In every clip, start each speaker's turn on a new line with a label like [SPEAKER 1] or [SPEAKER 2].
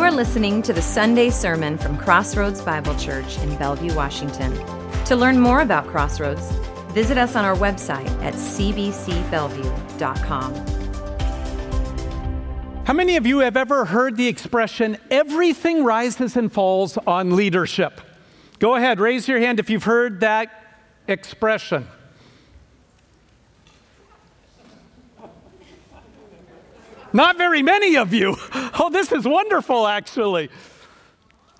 [SPEAKER 1] You are listening to the Sunday sermon from Crossroads Bible Church in Bellevue, Washington. To learn more about Crossroads, visit us on our website at cbcbellevue.com.
[SPEAKER 2] How many of you have ever heard the expression, everything rises and falls on leadership? Go ahead, raise your hand if you've heard that expression. Not very many of you. Oh, this is wonderful, actually.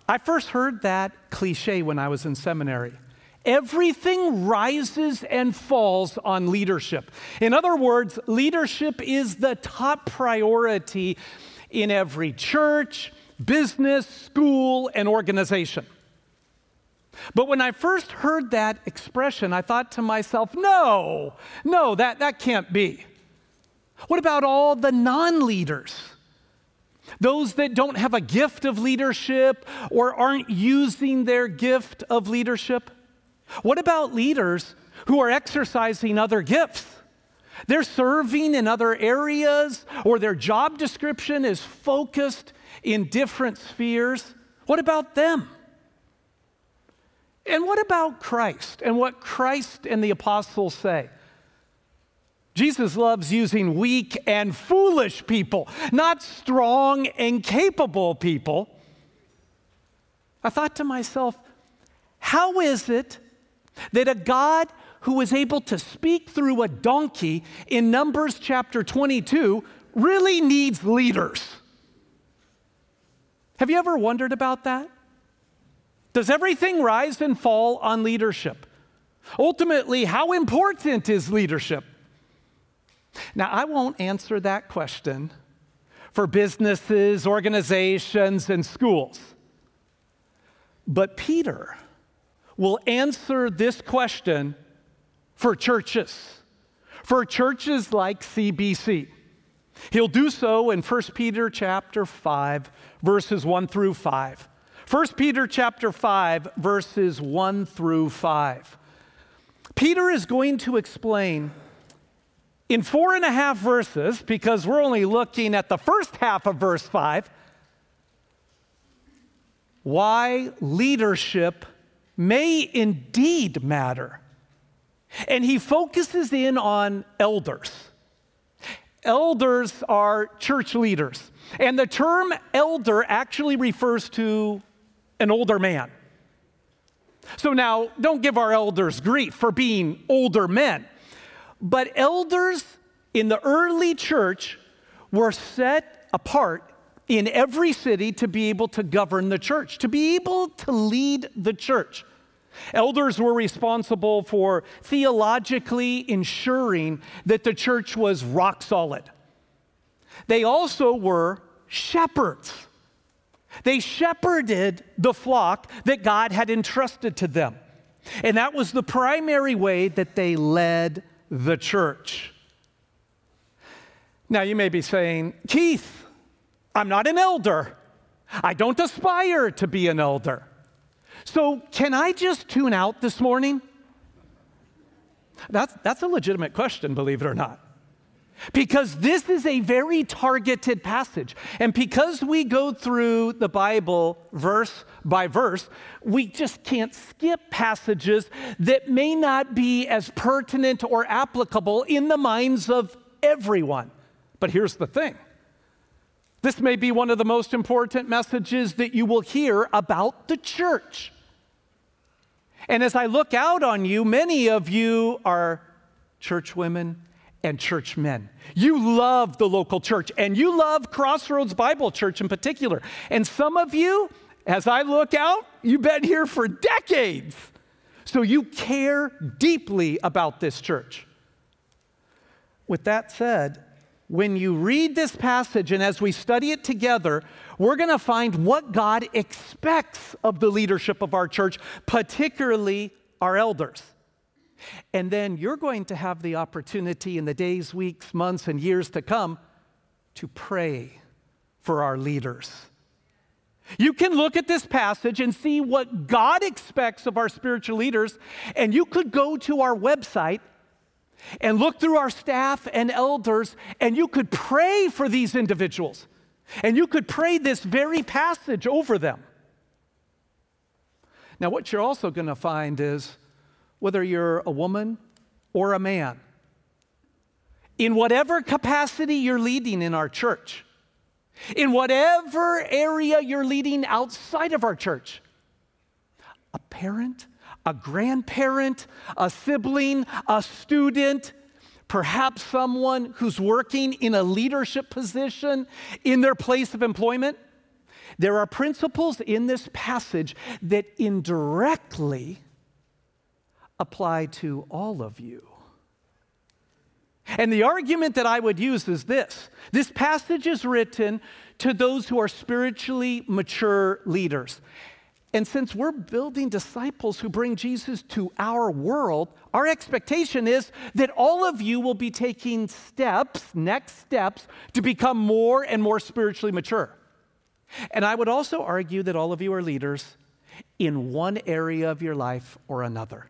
[SPEAKER 2] I first heard that cliche when I was in seminary. Everything rises and falls on leadership. In other words, leadership is the top priority in every church, business, school, and organization. But when I first heard that expression, I thought to myself, no, no, that, that can't be. What about all the non leaders? Those that don't have a gift of leadership or aren't using their gift of leadership? What about leaders who are exercising other gifts? They're serving in other areas, or their job description is focused in different spheres. What about them? And what about Christ and what Christ and the apostles say? Jesus loves using weak and foolish people, not strong and capable people. I thought to myself, how is it that a God who was able to speak through a donkey in Numbers chapter 22 really needs leaders? Have you ever wondered about that? Does everything rise and fall on leadership? Ultimately, how important is leadership? Now, I won't answer that question for businesses, organizations, and schools. But Peter will answer this question for churches, for churches like CBC. He'll do so in 1 Peter chapter 5 verses 1 through 5. 1 Peter chapter 5 verses 1 through 5. Peter is going to explain in four and a half verses, because we're only looking at the first half of verse 5, why leadership may indeed matter. And he focuses in on elders. Elders are church leaders. And the term elder actually refers to an older man. So now, don't give our elders grief for being older men. But elders in the early church were set apart in every city to be able to govern the church, to be able to lead the church. Elders were responsible for theologically ensuring that the church was rock solid. They also were shepherds. They shepherded the flock that God had entrusted to them. And that was the primary way that they led the church. Now, you may be saying, Keith, I'm not an elder. I don't aspire to be an elder. So, can I just tune out this morning? That's, that's a legitimate question, believe it or not. Because this is a very targeted passage. And because we go through the Bible verse by verse, we just can't skip passages that may not be as pertinent or applicable in the minds of everyone. But here's the thing this may be one of the most important messages that you will hear about the church. And as I look out on you, many of you are church women and church men. You love the local church and you love Crossroads Bible Church in particular. And some of you, as I look out, you've been here for decades. So you care deeply about this church. With that said, when you read this passage and as we study it together, we're going to find what God expects of the leadership of our church, particularly our elders. And then you're going to have the opportunity in the days, weeks, months, and years to come to pray for our leaders. You can look at this passage and see what God expects of our spiritual leaders, and you could go to our website and look through our staff and elders, and you could pray for these individuals. And you could pray this very passage over them. Now, what you're also going to find is whether you're a woman or a man, in whatever capacity you're leading in our church, in whatever area you're leading outside of our church, a parent, a grandparent, a sibling, a student, perhaps someone who's working in a leadership position in their place of employment. There are principles in this passage that indirectly apply to all of you. And the argument that I would use is this this passage is written to those who are spiritually mature leaders. And since we're building disciples who bring Jesus to our world, our expectation is that all of you will be taking steps, next steps, to become more and more spiritually mature. And I would also argue that all of you are leaders in one area of your life or another.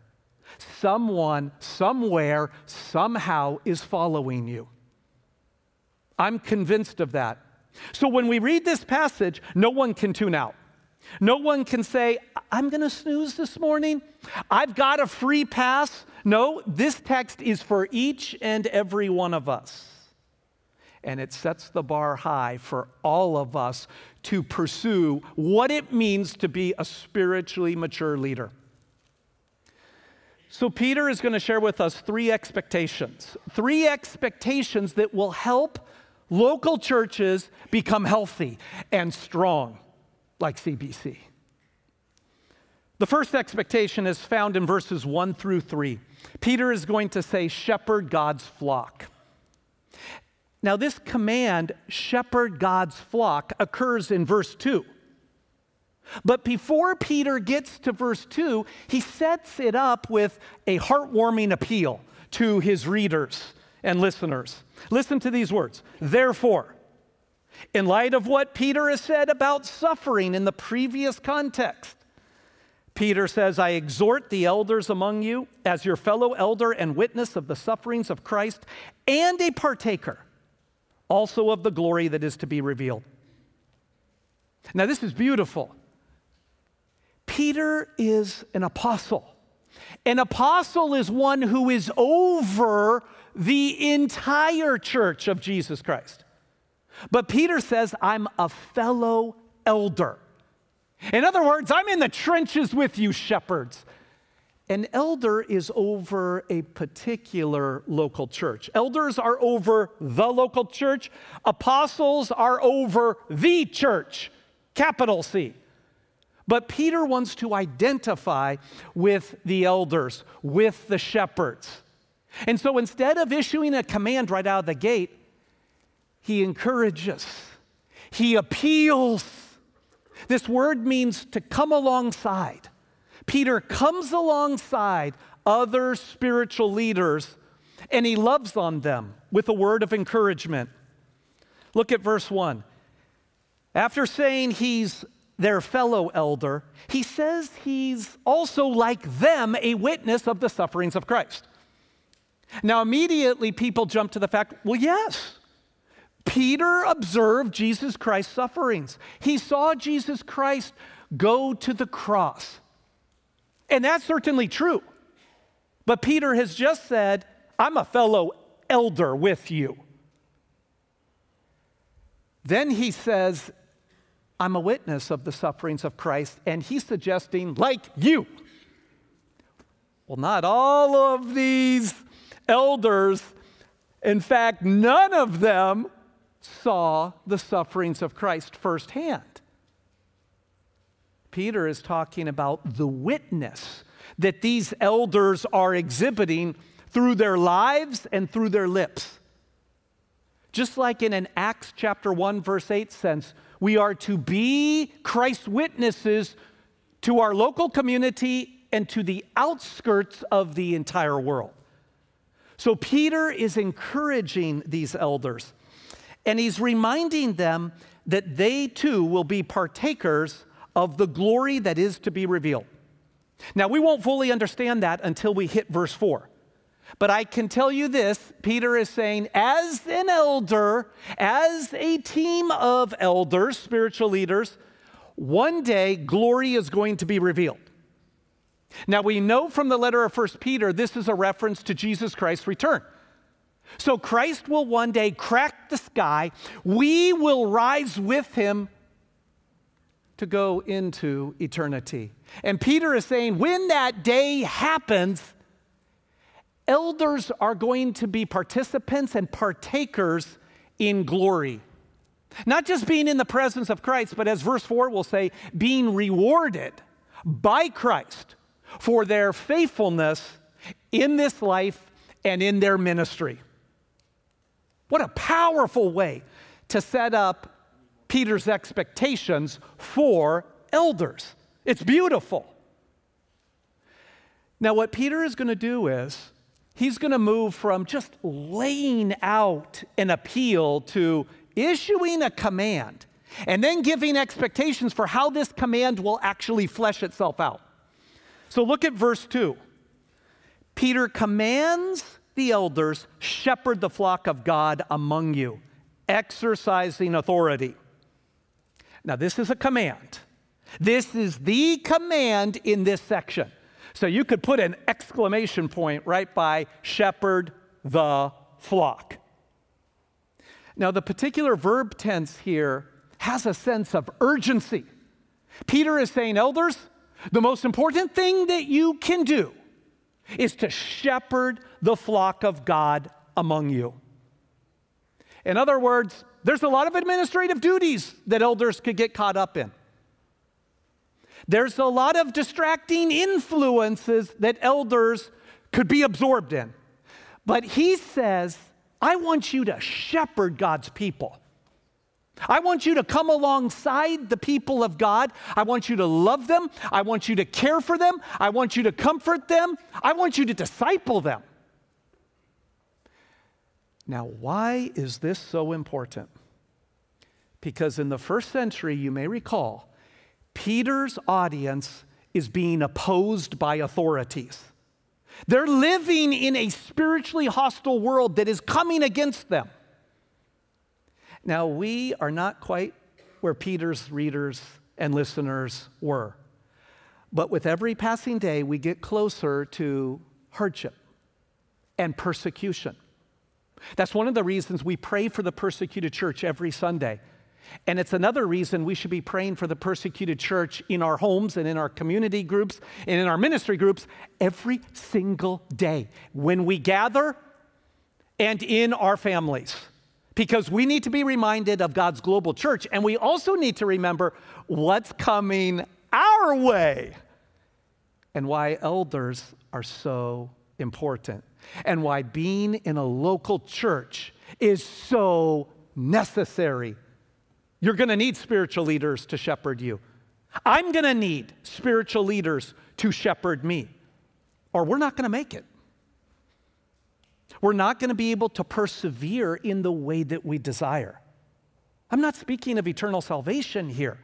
[SPEAKER 2] Someone, somewhere, somehow is following you. I'm convinced of that. So when we read this passage, no one can tune out. No one can say, I'm going to snooze this morning. I've got a free pass. No, this text is for each and every one of us. And it sets the bar high for all of us to pursue what it means to be a spiritually mature leader. So, Peter is going to share with us three expectations, three expectations that will help local churches become healthy and strong, like CBC. The first expectation is found in verses one through three. Peter is going to say, Shepherd God's flock. Now, this command, shepherd God's flock, occurs in verse 2. But before Peter gets to verse 2, he sets it up with a heartwarming appeal to his readers and listeners. Listen to these words. Therefore, in light of what Peter has said about suffering in the previous context, Peter says, I exhort the elders among you as your fellow elder and witness of the sufferings of Christ and a partaker also of the glory that is to be revealed. Now, this is beautiful Peter is an apostle. An apostle is one who is over the entire church of Jesus Christ. But Peter says, I'm a fellow elder. In other words, I'm in the trenches with you, shepherds. An elder is over a particular local church. Elders are over the local church. Apostles are over the church, capital C. But Peter wants to identify with the elders, with the shepherds. And so instead of issuing a command right out of the gate, he encourages, he appeals. This word means to come alongside. Peter comes alongside other spiritual leaders and he loves on them with a word of encouragement. Look at verse 1. After saying he's their fellow elder, he says he's also like them a witness of the sufferings of Christ. Now, immediately people jump to the fact well, yes, Peter observed Jesus Christ's sufferings. He saw Jesus Christ go to the cross. And that's certainly true. But Peter has just said, I'm a fellow elder with you. Then he says, I'm a witness of the sufferings of Christ, and he's suggesting, like you. Well, not all of these elders, in fact, none of them saw the sufferings of Christ firsthand. Peter is talking about the witness that these elders are exhibiting through their lives and through their lips. Just like in an Acts chapter 1 verse 8 sense, we are to be Christ's witnesses to our local community and to the outskirts of the entire world. So Peter is encouraging these elders, and he's reminding them that they too will be partakers of the glory that is to be revealed. Now, we won't fully understand that until we hit verse 4. But I can tell you this Peter is saying, as an elder, as a team of elders, spiritual leaders, one day glory is going to be revealed. Now we know from the letter of 1 Peter this is a reference to Jesus Christ's return. So Christ will one day crack the sky. We will rise with him to go into eternity. And Peter is saying, when that day happens, elders are going to be participants and partakers in glory. Not just being in the presence of Christ, but as verse 4 will say, being rewarded by Christ for their faithfulness in this life and in their ministry. What a powerful way to set up Peter's expectations for elders. It's beautiful. Now, what Peter is going to do is he's going to move from just laying out an appeal to issuing a command and then giving expectations for how this command will actually flesh itself out. So look at verse 2. Peter commands the elders, shepherd the flock of God among you, exercising authority. Now, this is a command. This is the command in this section. So you could put an exclamation point right by shepherd the flock. Now, the particular verb tense here has a sense of urgency. Peter is saying, Elders, the most important thing that you can do is to shepherd the flock of God among you. In other words, there's a lot of administrative duties that elders could get caught up in. There's a lot of distracting influences that elders could be absorbed in. But he says, I want you to shepherd God's people. I want you to come alongside the people of God. I want you to love them. I want you to care for them. I want you to comfort them. I want you to disciple them. Now, why is this so important? Because in the first century, you may recall, Peter's audience is being opposed by authorities. They're living in a spiritually hostile world that is coming against them. Now, we are not quite where Peter's readers and listeners were. But with every passing day, we get closer to hardship and persecution. That's one of the reasons we pray for the persecuted church every Sunday. And it's another reason we should be praying for the persecuted church in our homes and in our community groups and in our ministry groups every single day when we gather and in our families because we need to be reminded of God's global church, and we also need to remember what's coming our way and why elders are so important, and why being in a local church is so necessary. You're going to need spiritual leaders to shepherd you. I'm going to need spiritual leaders to shepherd me, or we're not going to make it we're not going to be able to persevere in the way that we desire. I'm not speaking of eternal salvation here.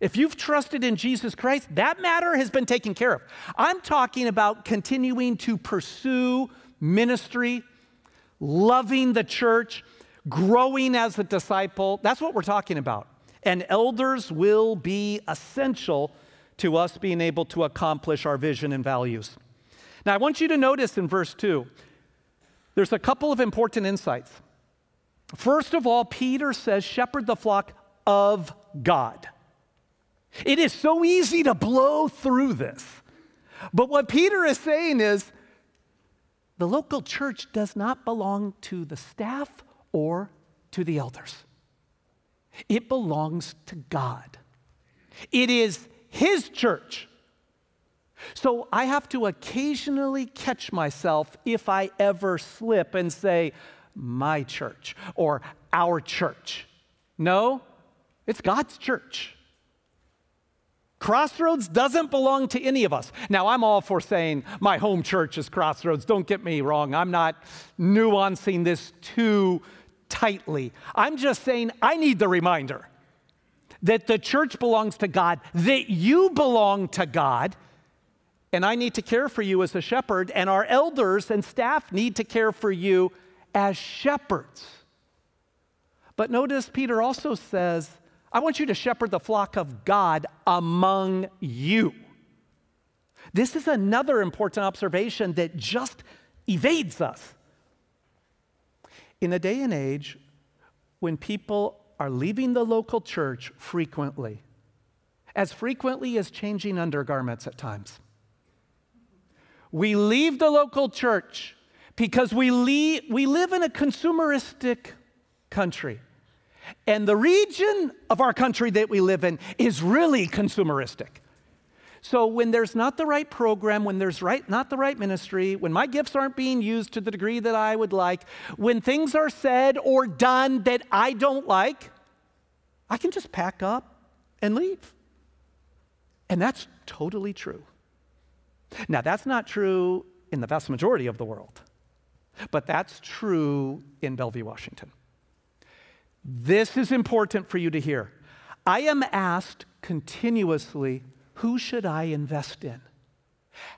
[SPEAKER 2] If you've trusted in Jesus Christ, that matter has been taken care of. I'm talking about continuing to pursue ministry, loving the church, growing as a disciple. That's what we're talking about. And elders will be essential to us being able to accomplish our vision and values. Now, I want you to notice in verse 2 there's a couple of important insights. First of all, Peter says, shepherd the flock of God. It is so easy to blow through this. But what Peter is saying is the local church does not belong to the staff or to the elders, it belongs to God. It is His church. So I have to occasionally catch myself if I ever slip and say, my church or our church. No, it's God's church. Crossroads doesn't belong to any of us. Now, I'm all for saying my home church is Crossroads. Don't get me wrong. I'm not nuancing this too tightly. I'm just saying I need the reminder that the church belongs to God, that you belong to God, and I need to care for you as a shepherd, and our elders and staff need to care for you as shepherds. But notice Peter also says, I want you to shepherd the flock of God among you. This is another important observation that just evades us. In a day and age when people are leaving the local church frequently, as frequently as changing undergarments at times, we leave the local church because we, leave, we live in a consumeristic country. And the region of our country that we live in is really consumeristic. So when there's not the right program, when there's right, not the right ministry, when my gifts aren't being used to the degree that I would like, when things are said or done that I don't like, I can just pack up and leave. And that's totally true. Now, that's not true in the vast majority of the world, but that's true in Bellevue, Washington. This is important for you to hear. I am asked continuously who should I invest in?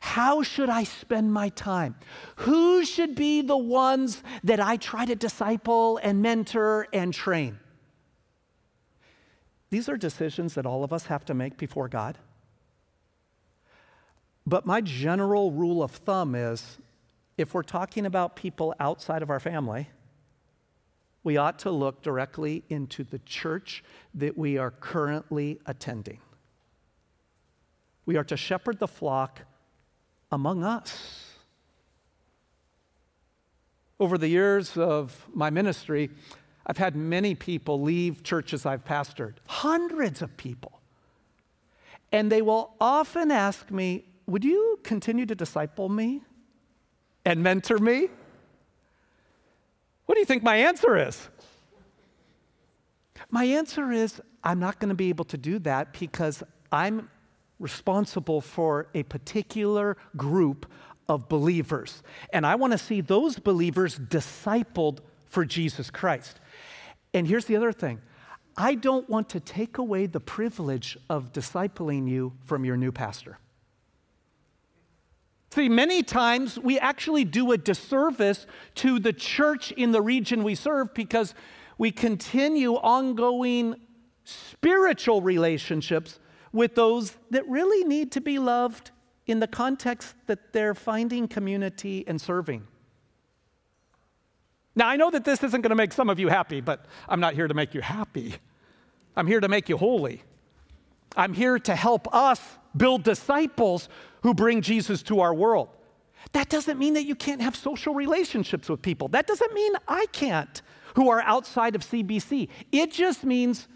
[SPEAKER 2] How should I spend my time? Who should be the ones that I try to disciple and mentor and train? These are decisions that all of us have to make before God. But my general rule of thumb is if we're talking about people outside of our family, we ought to look directly into the church that we are currently attending. We are to shepherd the flock among us. Over the years of my ministry, I've had many people leave churches I've pastored, hundreds of people. And they will often ask me, would you continue to disciple me and mentor me? What do you think my answer is? My answer is I'm not going to be able to do that because I'm responsible for a particular group of believers. And I want to see those believers discipled for Jesus Christ. And here's the other thing I don't want to take away the privilege of discipling you from your new pastor. See, many times we actually do a disservice to the church in the region we serve because we continue ongoing spiritual relationships with those that really need to be loved in the context that they're finding community and serving. Now, I know that this isn't going to make some of you happy, but I'm not here to make you happy. I'm here to make you holy. I'm here to help us build disciples who bring Jesus to our world. That doesn't mean that you can't have social relationships with people. That doesn't mean I can't, who are outside of CBC. It just means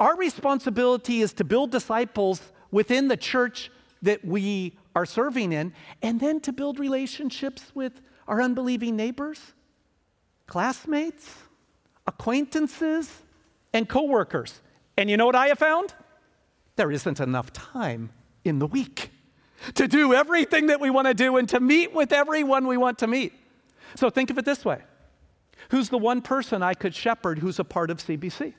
[SPEAKER 2] our responsibility is to build disciples within the church that we are serving in, and then to build relationships with our unbelieving neighbors, classmates, acquaintances, and coworkers. And you know what I have found? There isn't enough time in the week to do everything that we want to do and to meet with everyone we want to meet. So think of it this way Who's the one person I could shepherd who's a part of CBC?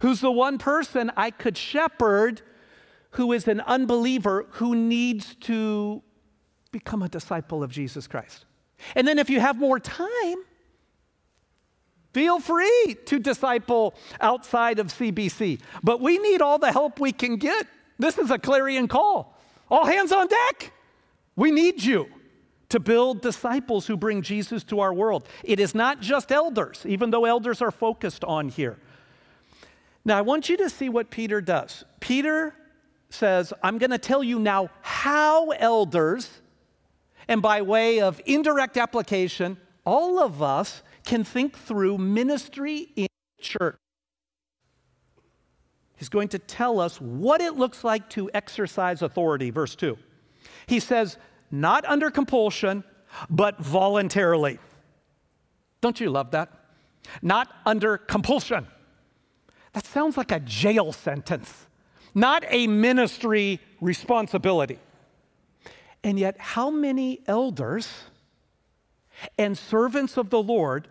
[SPEAKER 2] Who's the one person I could shepherd who is an unbeliever who needs to become a disciple of Jesus Christ? And then if you have more time, feel free to disciple outside of CBC. But we need all the help we can get this is a clarion call. All hands on deck. We need you to build disciples who bring Jesus to our world. It is not just elders, even though elders are focused on here. Now, I want you to see what Peter does. Peter says, I'm going to tell you now how elders, and by way of indirect application, all of us can think through ministry in church. He's going to tell us what it looks like to exercise authority, verse 2. He says, not under compulsion, but voluntarily. Don't you love that? Not under compulsion. That sounds like a jail sentence, not a ministry responsibility. And yet, how many elders and servants of the Lord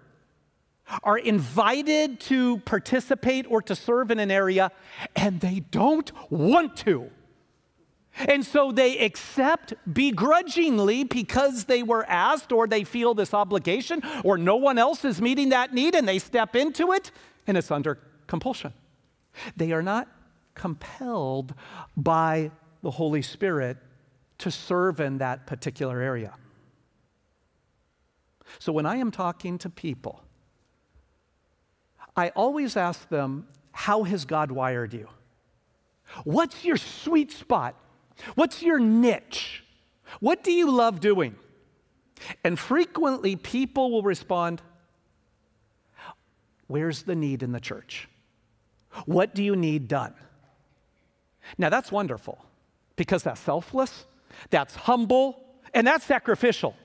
[SPEAKER 2] are invited to participate or to serve in an area and they don't want to. And so they accept begrudgingly because they were asked or they feel this obligation or no one else is meeting that need and they step into it and it's under compulsion. They are not compelled by the Holy Spirit to serve in that particular area. So when I am talking to people, I always ask them, How has God wired you? What's your sweet spot? What's your niche? What do you love doing? And frequently people will respond, Where's the need in the church? What do you need done? Now that's wonderful because that's selfless, that's humble, and that's sacrificial.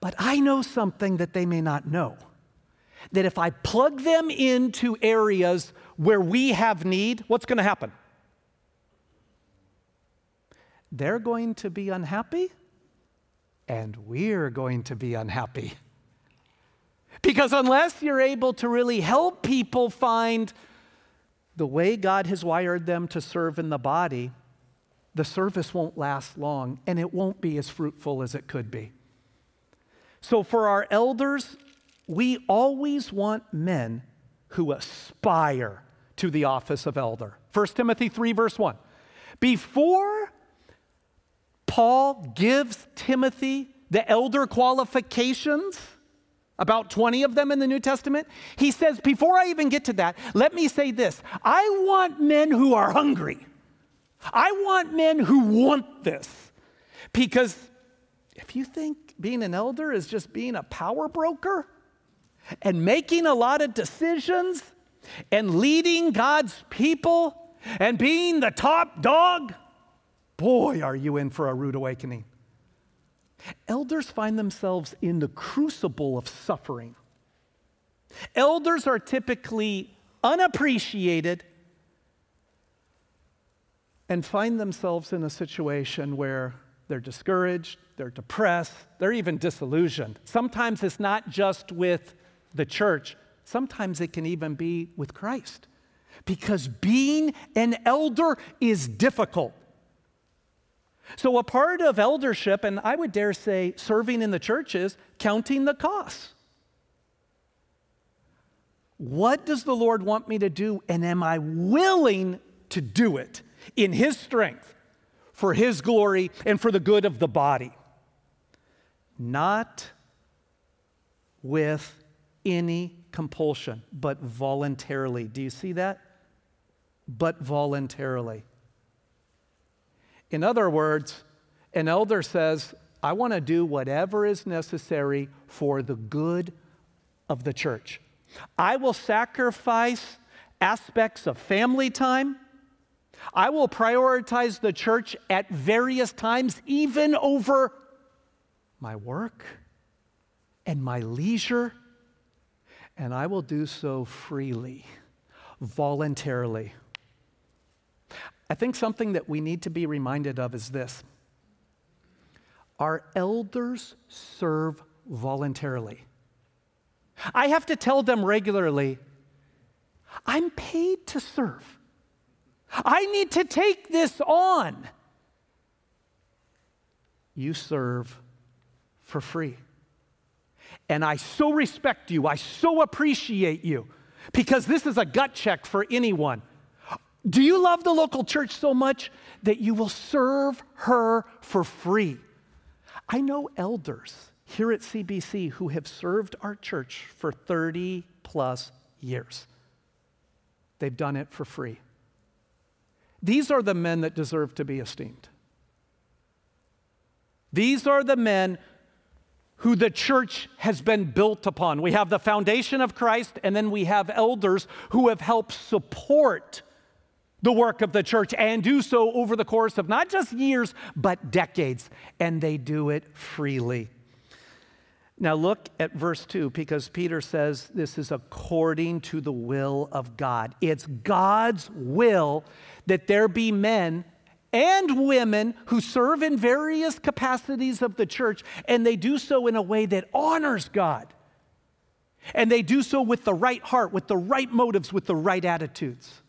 [SPEAKER 2] But I know something that they may not know that if I plug them into areas where we have need, what's going to happen? they're going to be unhappy and we're going to be unhappy. Because unless you're able to really help people find the way God has wired them to serve in the body, the service won't last long and it won't be as fruitful as it could be. So, for our elders, we always want men who aspire to the office of elder. 1 Timothy 3, verse 1. Before Paul gives Timothy the elder qualifications, about 20 of them in the New Testament. He says, Before I even get to that, let me say this I want men who are hungry. I want men who want this. Because if you think being an elder is just being a power broker and making a lot of decisions and leading God's people and being the top dog, boy, are you in for a rude awakening. Elders find themselves in the crucible of suffering. Elders are typically unappreciated and find themselves in a situation where they're discouraged, they're depressed, they're even disillusioned. Sometimes it's not just with the church, sometimes it can even be with Christ. Because being an elder is difficult. So, a part of eldership, and I would dare say serving in the church, is counting the costs. What does the Lord want me to do, and am I willing to do it in His strength, for His glory, and for the good of the body? Not with any compulsion, but voluntarily. Do you see that? But voluntarily. In other words, an elder says, I want to do whatever is necessary for the good of the church. I will sacrifice aspects of family time. I will prioritize the church at various times, even over my work and my leisure. And I will do so freely, voluntarily. I think something that we need to be reminded of is this our elders serve voluntarily. I have to tell them regularly, I'm paid to serve. I need to take this on. You serve for free. And I so respect you, I so appreciate you, because this is a gut check for anyone. Do you love the local church so much that you will serve her for free? I know elders here at CBC who have served our church for 30 plus years. They've done it for free. These are the men that deserve to be esteemed. These are the men who the church has been built upon. We have the foundation of Christ, and then we have elders who have helped support the work of the church and do so over the course of not just years, but decades. And they do it freely. Now, look at verse 2 because Peter says this is according to the will of God. It's God's will that there be men and women who serve in various capacities of the church, and they do so in a way that honors God. And they do so with the right heart, with the right motives, with the right attitudes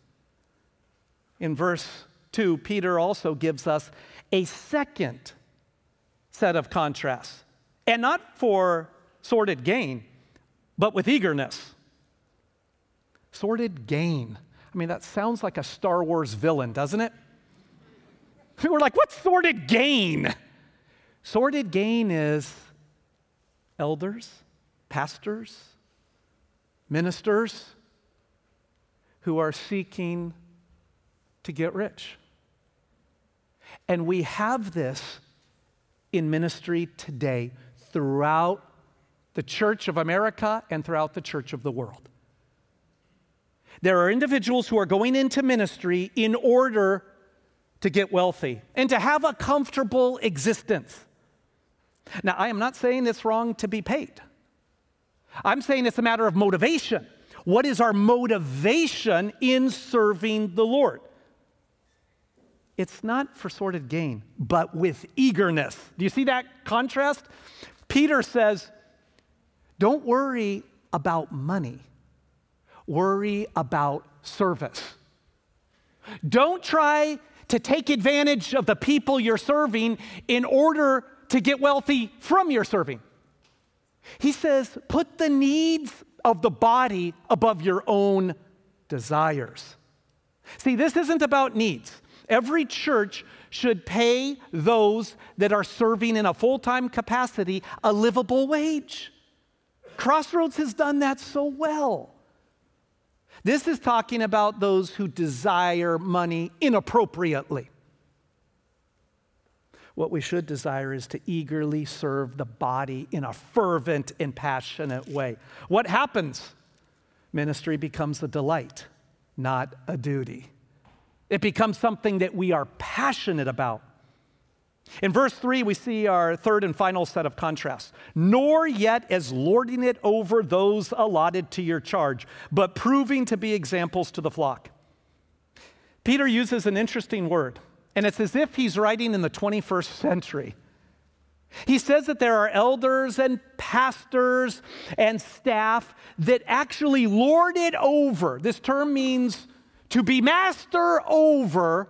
[SPEAKER 2] in verse 2, Peter also gives us a second set of contrasts, and not for sordid gain, but with eagerness. Sordid gain. I mean, that sounds like a Star Wars villain, doesn't it? We're like, what's sordid gain? Sordid gain is elders, pastors, ministers who are seeking to get rich. And we have this in ministry today throughout the Church of America and throughout the Church of the world. There are individuals who are going into ministry in order to get wealthy and to have a comfortable existence. Now, I am not saying it's wrong to be paid. I'm saying it's a matter of motivation. What is our motivation in serving the Lord? It's not for sordid gain, but with eagerness. Do you see that contrast? Peter says, Don't worry about money, worry about service. Don't try to take advantage of the people you're serving in order to get wealthy from your serving. He says, put the needs of the body above your own desires. See, this isn't about needs. Every church should pay those that are serving in a full time capacity a livable wage. Crossroads has done that so well. This is talking about those who desire money inappropriately. What we should desire is to eagerly serve the body in a fervent and passionate way. What happens? Ministry becomes a delight, not a duty. It becomes something that we are passionate about. In verse 3, we see our third and final set of contrasts. Nor yet as lording it over those allotted to your charge, but proving to be examples to the flock. Peter uses an interesting word, and it's as if he's writing in the 21st century. He says that there are elders and pastors and staff that actually lord it over. This term means to be master over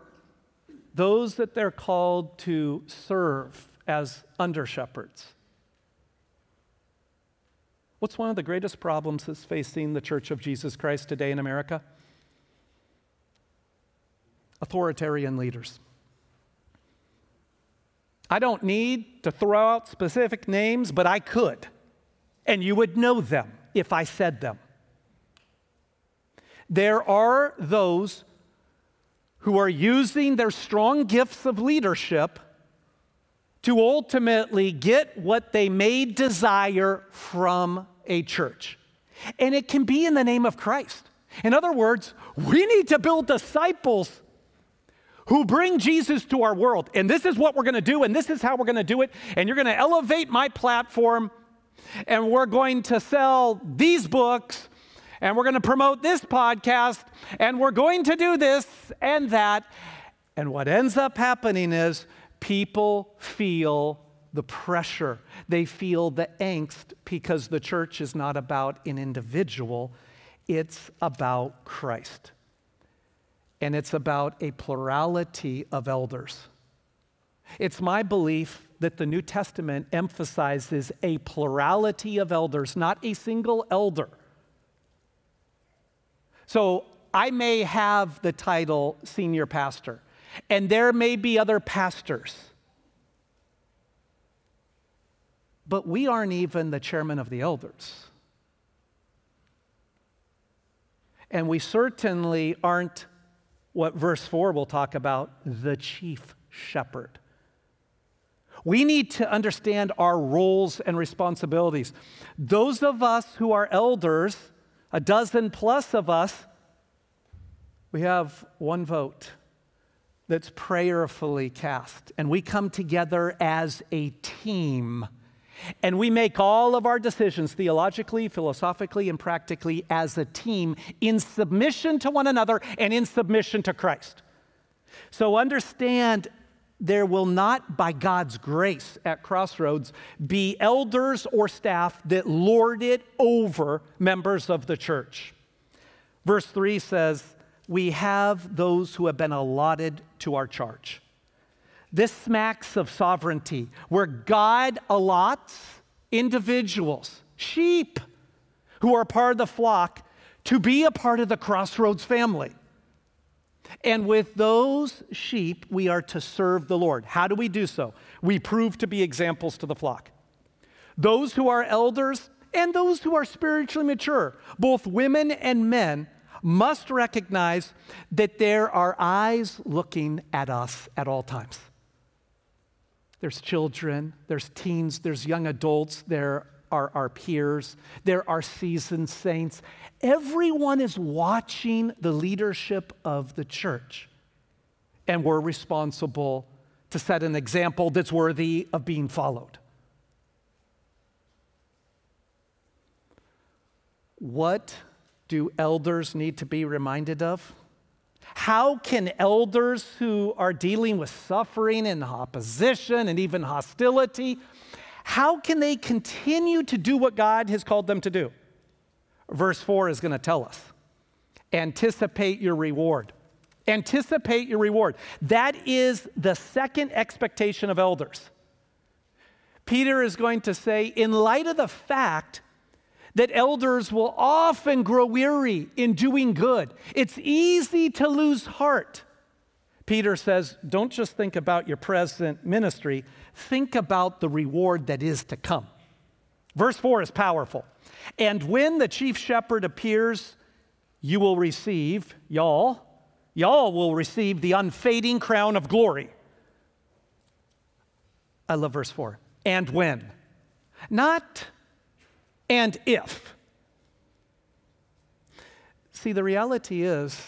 [SPEAKER 2] those that they're called to serve as under shepherds. What's one of the greatest problems that's facing the Church of Jesus Christ today in America? Authoritarian leaders. I don't need to throw out specific names, but I could, and you would know them if I said them. There are those who are using their strong gifts of leadership to ultimately get what they may desire from a church. And it can be in the name of Christ. In other words, we need to build disciples who bring Jesus to our world. And this is what we're going to do, and this is how we're going to do it. And you're going to elevate my platform, and we're going to sell these books, and we're going to promote this podcast, and we're going to do this and that. And what ends up happening is people feel the pressure, they feel the angst because the church is not about an individual, it's about Christ. And it's about a plurality of elders. It's my belief that the New Testament emphasizes a plurality of elders, not a single elder. So I may have the title senior pastor, and there may be other pastors. But we aren't even the chairman of the elders. And we certainly aren't what verse 4 will talk about the chief shepherd. We need to understand our roles and responsibilities. Those of us who are elders, a dozen plus of us, we have one vote that's prayerfully cast, and we come together as a team. And we make all of our decisions theologically, philosophically, and practically as a team in submission to one another and in submission to Christ. So understand there will not, by God's grace at Crossroads, be elders or staff that lord it over members of the church. Verse 3 says, we have those who have been allotted to our charge. This smacks of sovereignty, where God allots individuals, sheep, who are part of the flock, to be a part of the Crossroads family. And with those sheep, we are to serve the Lord. How do we do so? We prove to be examples to the flock. Those who are elders and those who are spiritually mature, both women and men, must recognize that there are eyes looking at us at all times. There's children, there's teens, there's young adults, there are our peers, there are seasoned saints. Everyone is watching the leadership of the church. And we're responsible to set an example that's worthy of being followed. What do elders need to be reminded of? How can elders who are dealing with suffering and opposition and even hostility, how can they continue to do what God has called them to do? Verse 4 is going to tell us anticipate your reward. Anticipate your reward. That is the second expectation of elders. Peter is going to say, in light of the fact that elders will often grow weary in doing good. It's easy to lose heart. Peter says, don't just think about your present ministry, think about the reward that is to come. Verse 4 is powerful. And when the chief shepherd appears, you will receive, y'all, y'all will receive the unfading crown of glory. I love verse 4. And when? Not and if. See, the reality is,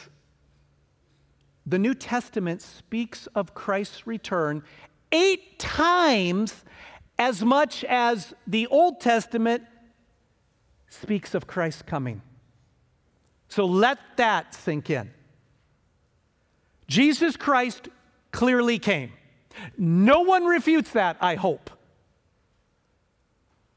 [SPEAKER 2] the New Testament speaks of Christ's return eight times as much as the Old Testament speaks of Christ's coming. So let that sink in. Jesus Christ clearly came. No one refutes that, I hope.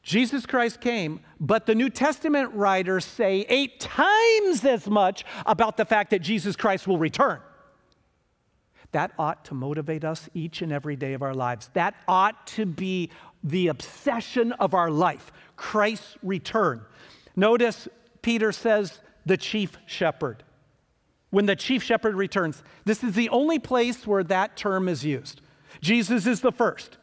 [SPEAKER 2] Jesus Christ came, but the New Testament writers say eight times as much about the fact that Jesus Christ will return. That ought to motivate us each and every day of our lives. That ought to be the obsession of our life Christ's return. Notice Peter says, the chief shepherd. When the chief shepherd returns, this is the only place where that term is used. Jesus is the first.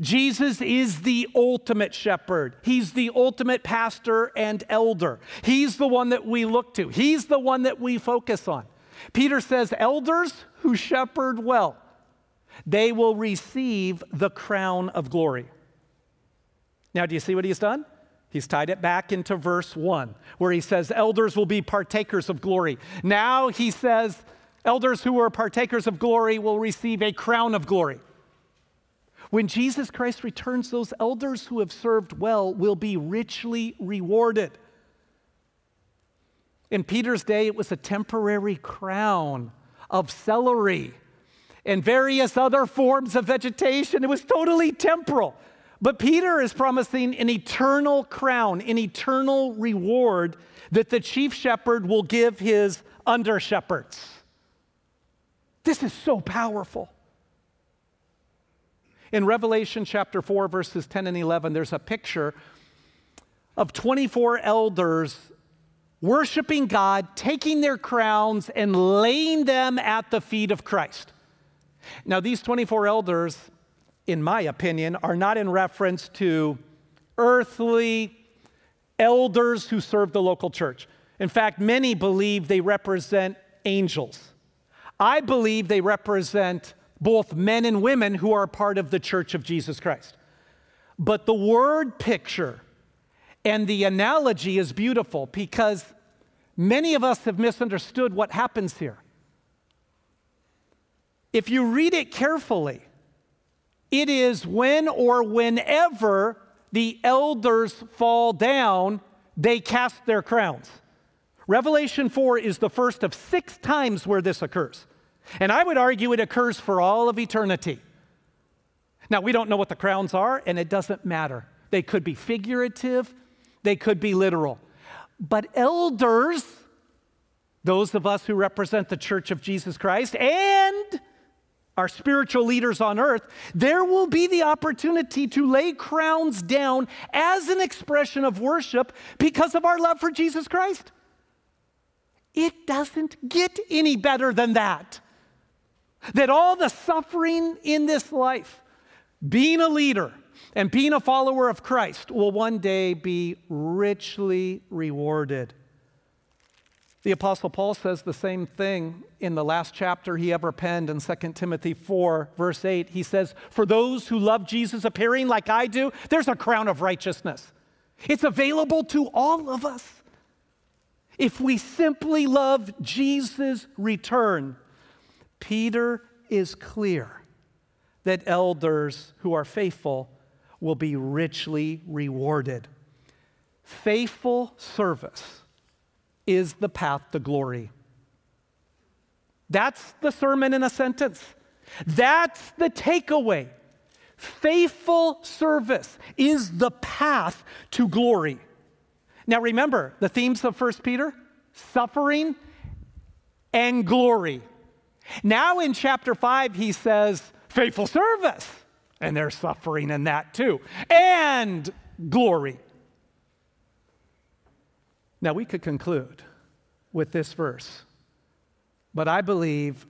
[SPEAKER 2] Jesus is the ultimate shepherd. He's the ultimate pastor and elder. He's the one that we look to, He's the one that we focus on. Peter says, Elders who shepherd well, they will receive the crown of glory. Now, do you see what he's done? He's tied it back into verse 1, where he says, Elders will be partakers of glory. Now he says, Elders who are partakers of glory will receive a crown of glory. When Jesus Christ returns, those elders who have served well will be richly rewarded. In Peter's day, it was a temporary crown of celery and various other forms of vegetation. It was totally temporal. But Peter is promising an eternal crown, an eternal reward that the chief shepherd will give his under shepherds. This is so powerful. In Revelation chapter 4, verses 10 and 11, there's a picture of 24 elders worshiping God, taking their crowns and laying them at the feet of Christ. Now, these 24 elders, in my opinion, are not in reference to earthly elders who serve the local church. In fact, many believe they represent angels. I believe they represent both men and women who are part of the church of Jesus Christ. But the word picture and the analogy is beautiful because many of us have misunderstood what happens here. If you read it carefully, it is when or whenever the elders fall down, they cast their crowns. Revelation 4 is the first of six times where this occurs. And I would argue it occurs for all of eternity. Now, we don't know what the crowns are, and it doesn't matter. They could be figurative, they could be literal. But elders those of us who represent the church of Jesus Christ, and our spiritual leaders on earth, there will be the opportunity to lay crowns down as an expression of worship because of our love for Jesus Christ. It doesn't get any better than that. That all the suffering in this life, being a leader and being a follower of Christ, will one day be richly rewarded. The Apostle Paul says the same thing in the last chapter he ever penned in 2 Timothy 4, verse 8. He says, For those who love Jesus appearing like I do, there's a crown of righteousness. It's available to all of us. If we simply love Jesus' return, Peter is clear that elders who are faithful will be richly rewarded. Faithful service is the path to glory. That's the sermon in a sentence. That's the takeaway. Faithful service is the path to glory. Now remember the themes of 1 Peter suffering and glory. Now in chapter 5, he says, faithful service. And there's suffering in that too, and glory. Now, we could conclude with this verse, but I believe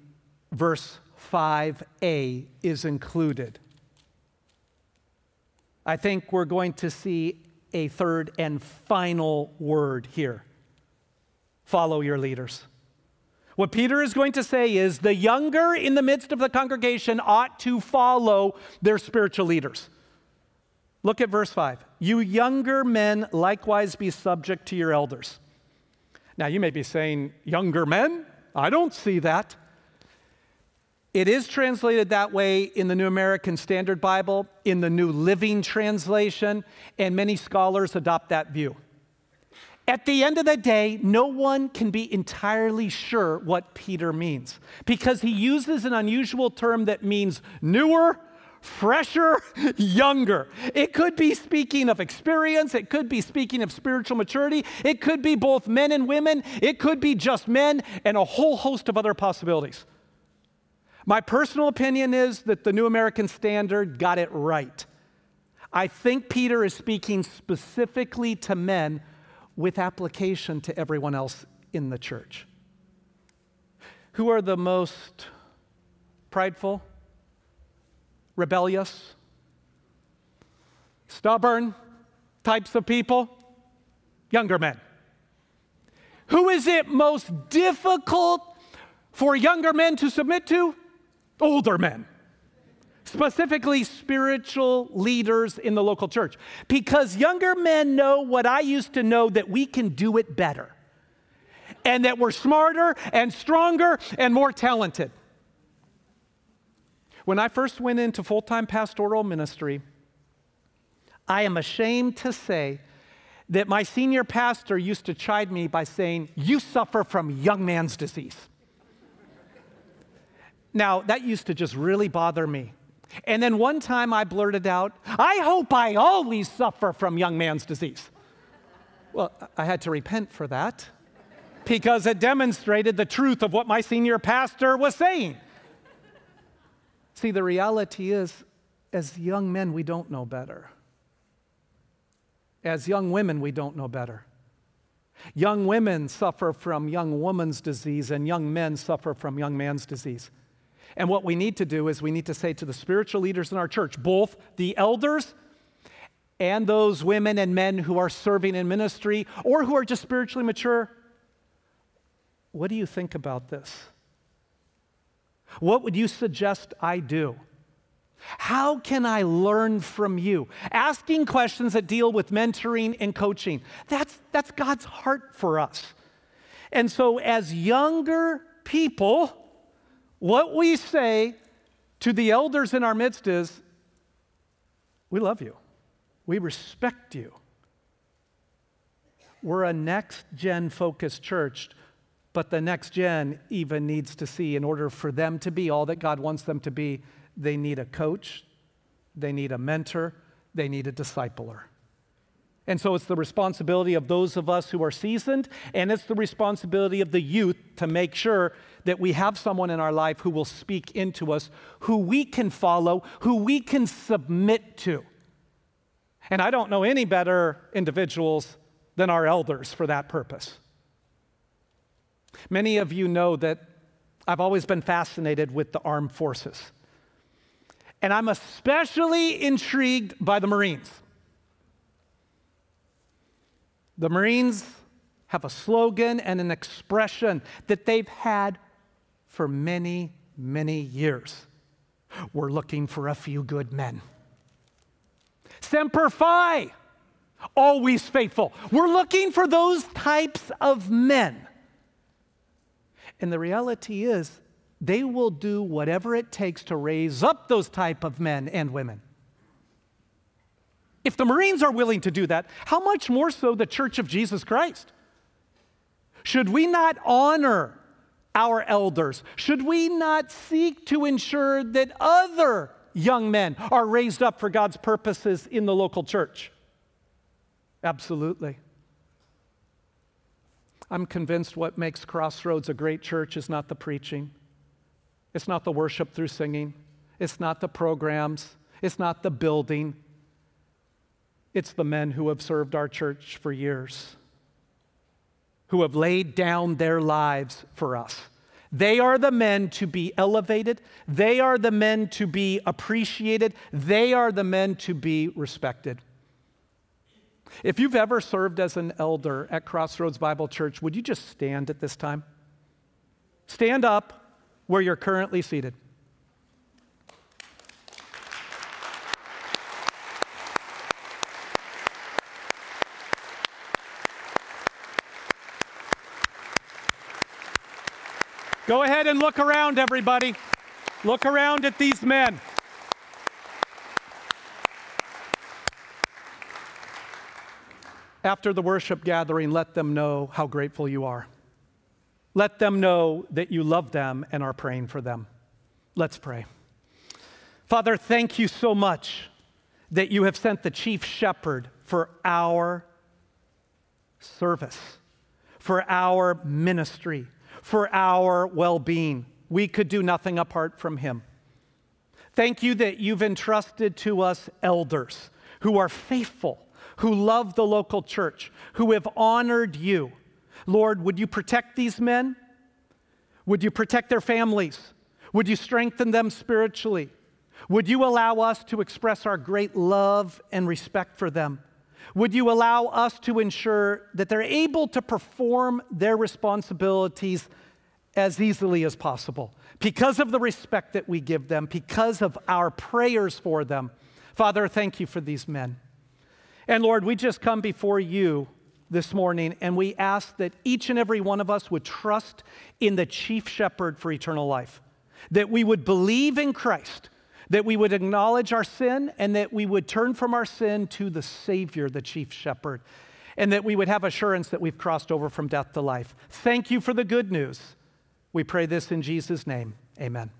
[SPEAKER 2] verse 5a is included. I think we're going to see a third and final word here follow your leaders. What Peter is going to say is the younger in the midst of the congregation ought to follow their spiritual leaders. Look at verse 5. You younger men likewise be subject to your elders. Now, you may be saying, younger men? I don't see that. It is translated that way in the New American Standard Bible, in the New Living Translation, and many scholars adopt that view. At the end of the day, no one can be entirely sure what Peter means because he uses an unusual term that means newer fresher, younger. It could be speaking of experience, it could be speaking of spiritual maturity, it could be both men and women, it could be just men, and a whole host of other possibilities. My personal opinion is that the New American Standard got it right. I think Peter is speaking specifically to men with application to everyone else in the church. Who are the most prideful? rebellious, stubborn types of people? Younger men. Who is it most difficult for younger men to submit to? Older men. Specifically, spiritual leaders in the local church. Because younger men know what I used to know that we can do it better, and that we're smarter and stronger and more talented. When I first went into full time pastoral ministry, I am ashamed to say that my senior pastor used to chide me by saying, You suffer from young man's disease. now, that used to just really bother me. And then one time I blurted out, I hope I always suffer from young man's disease. Well, I had to repent for that because it demonstrated the truth of what my senior pastor was saying. See, the reality is, as young men, we don't know better. As young women, we don't know better. Young women suffer from young woman's disease, and young men suffer from young man's disease. And what we need to do is we need to say to the spiritual leaders in our church, both the elders and those women and men who are serving in ministry or who are just spiritually mature, what do you think about this? What would you suggest I do? How can I learn from you? Asking questions that deal with mentoring and coaching. That's, that's God's heart for us. And so, as younger people, what we say to the elders in our midst is we love you, we respect you. We're a next gen focused church but the next gen even needs to see, in order for them to be all that God wants them to be, they need a coach, they need a mentor, they need a discipler. And so it's the responsibility of those of us who are seasoned, and it's the responsibility of the youth to make sure that we have someone in our life who will speak into us, who we can follow, who we can submit to. And I don't know any better individuals than our elders for that purpose. Many of you know that I've always been fascinated with the armed forces. And I'm especially intrigued by the Marines. The Marines have a slogan and an expression that they've had for many, many years. We're looking for a few good men. Semper Fi, always faithful. We're looking for those types of men. And the reality is, they will do whatever it takes to raise up those type of men and women. If the Marines are willing to do that, how much more so the Church of Jesus Christ? Should we not honor our elders? Should we not seek to ensure that other young men are raised up for God's purposes in the local church? Absolutely. I'm convinced what makes Crossroads a great church is not the preaching, it's not the worship through singing, it's not the programs, it's not the building, it's the men who have served our church for years, who have laid down their lives for us. They are the men to be elevated. They are the men to be appreciated. They are the men to be respected. If you've ever served as an elder at Crossroads Bible Church, would you just stand at this time? Stand up where you're currently seated. Go ahead and look around, everybody. Look around at these men. After the worship gathering, let them know how grateful you are. Let them know that you love them and are praying for them. Let's pray. Father, thank you so much that you have sent the chief shepherd for our service, for our ministry for our well being. We could do nothing apart from Him. Thank you that you've entrusted to us elders who are faithful, who love the local church, who have honored you. Lord, would you protect these men? Would you protect their families? Would you strengthen them spiritually? Would you allow us to express our great love and respect for them? Would you allow us to ensure that they're able to perform their responsibilities as easily as possible because of the respect that we give them, because of our prayers for them? Father, thank you for these men. And Lord, we just come before you this morning and we ask that each and every one of us would trust in the chief shepherd for eternal life, that we would believe in Christ that we would acknowledge our sin and that we would turn from our sin to the Savior, the chief shepherd, and that we would have assurance that we've crossed over from death to life. Thank you for the good news. We pray this in Jesus' name. Amen.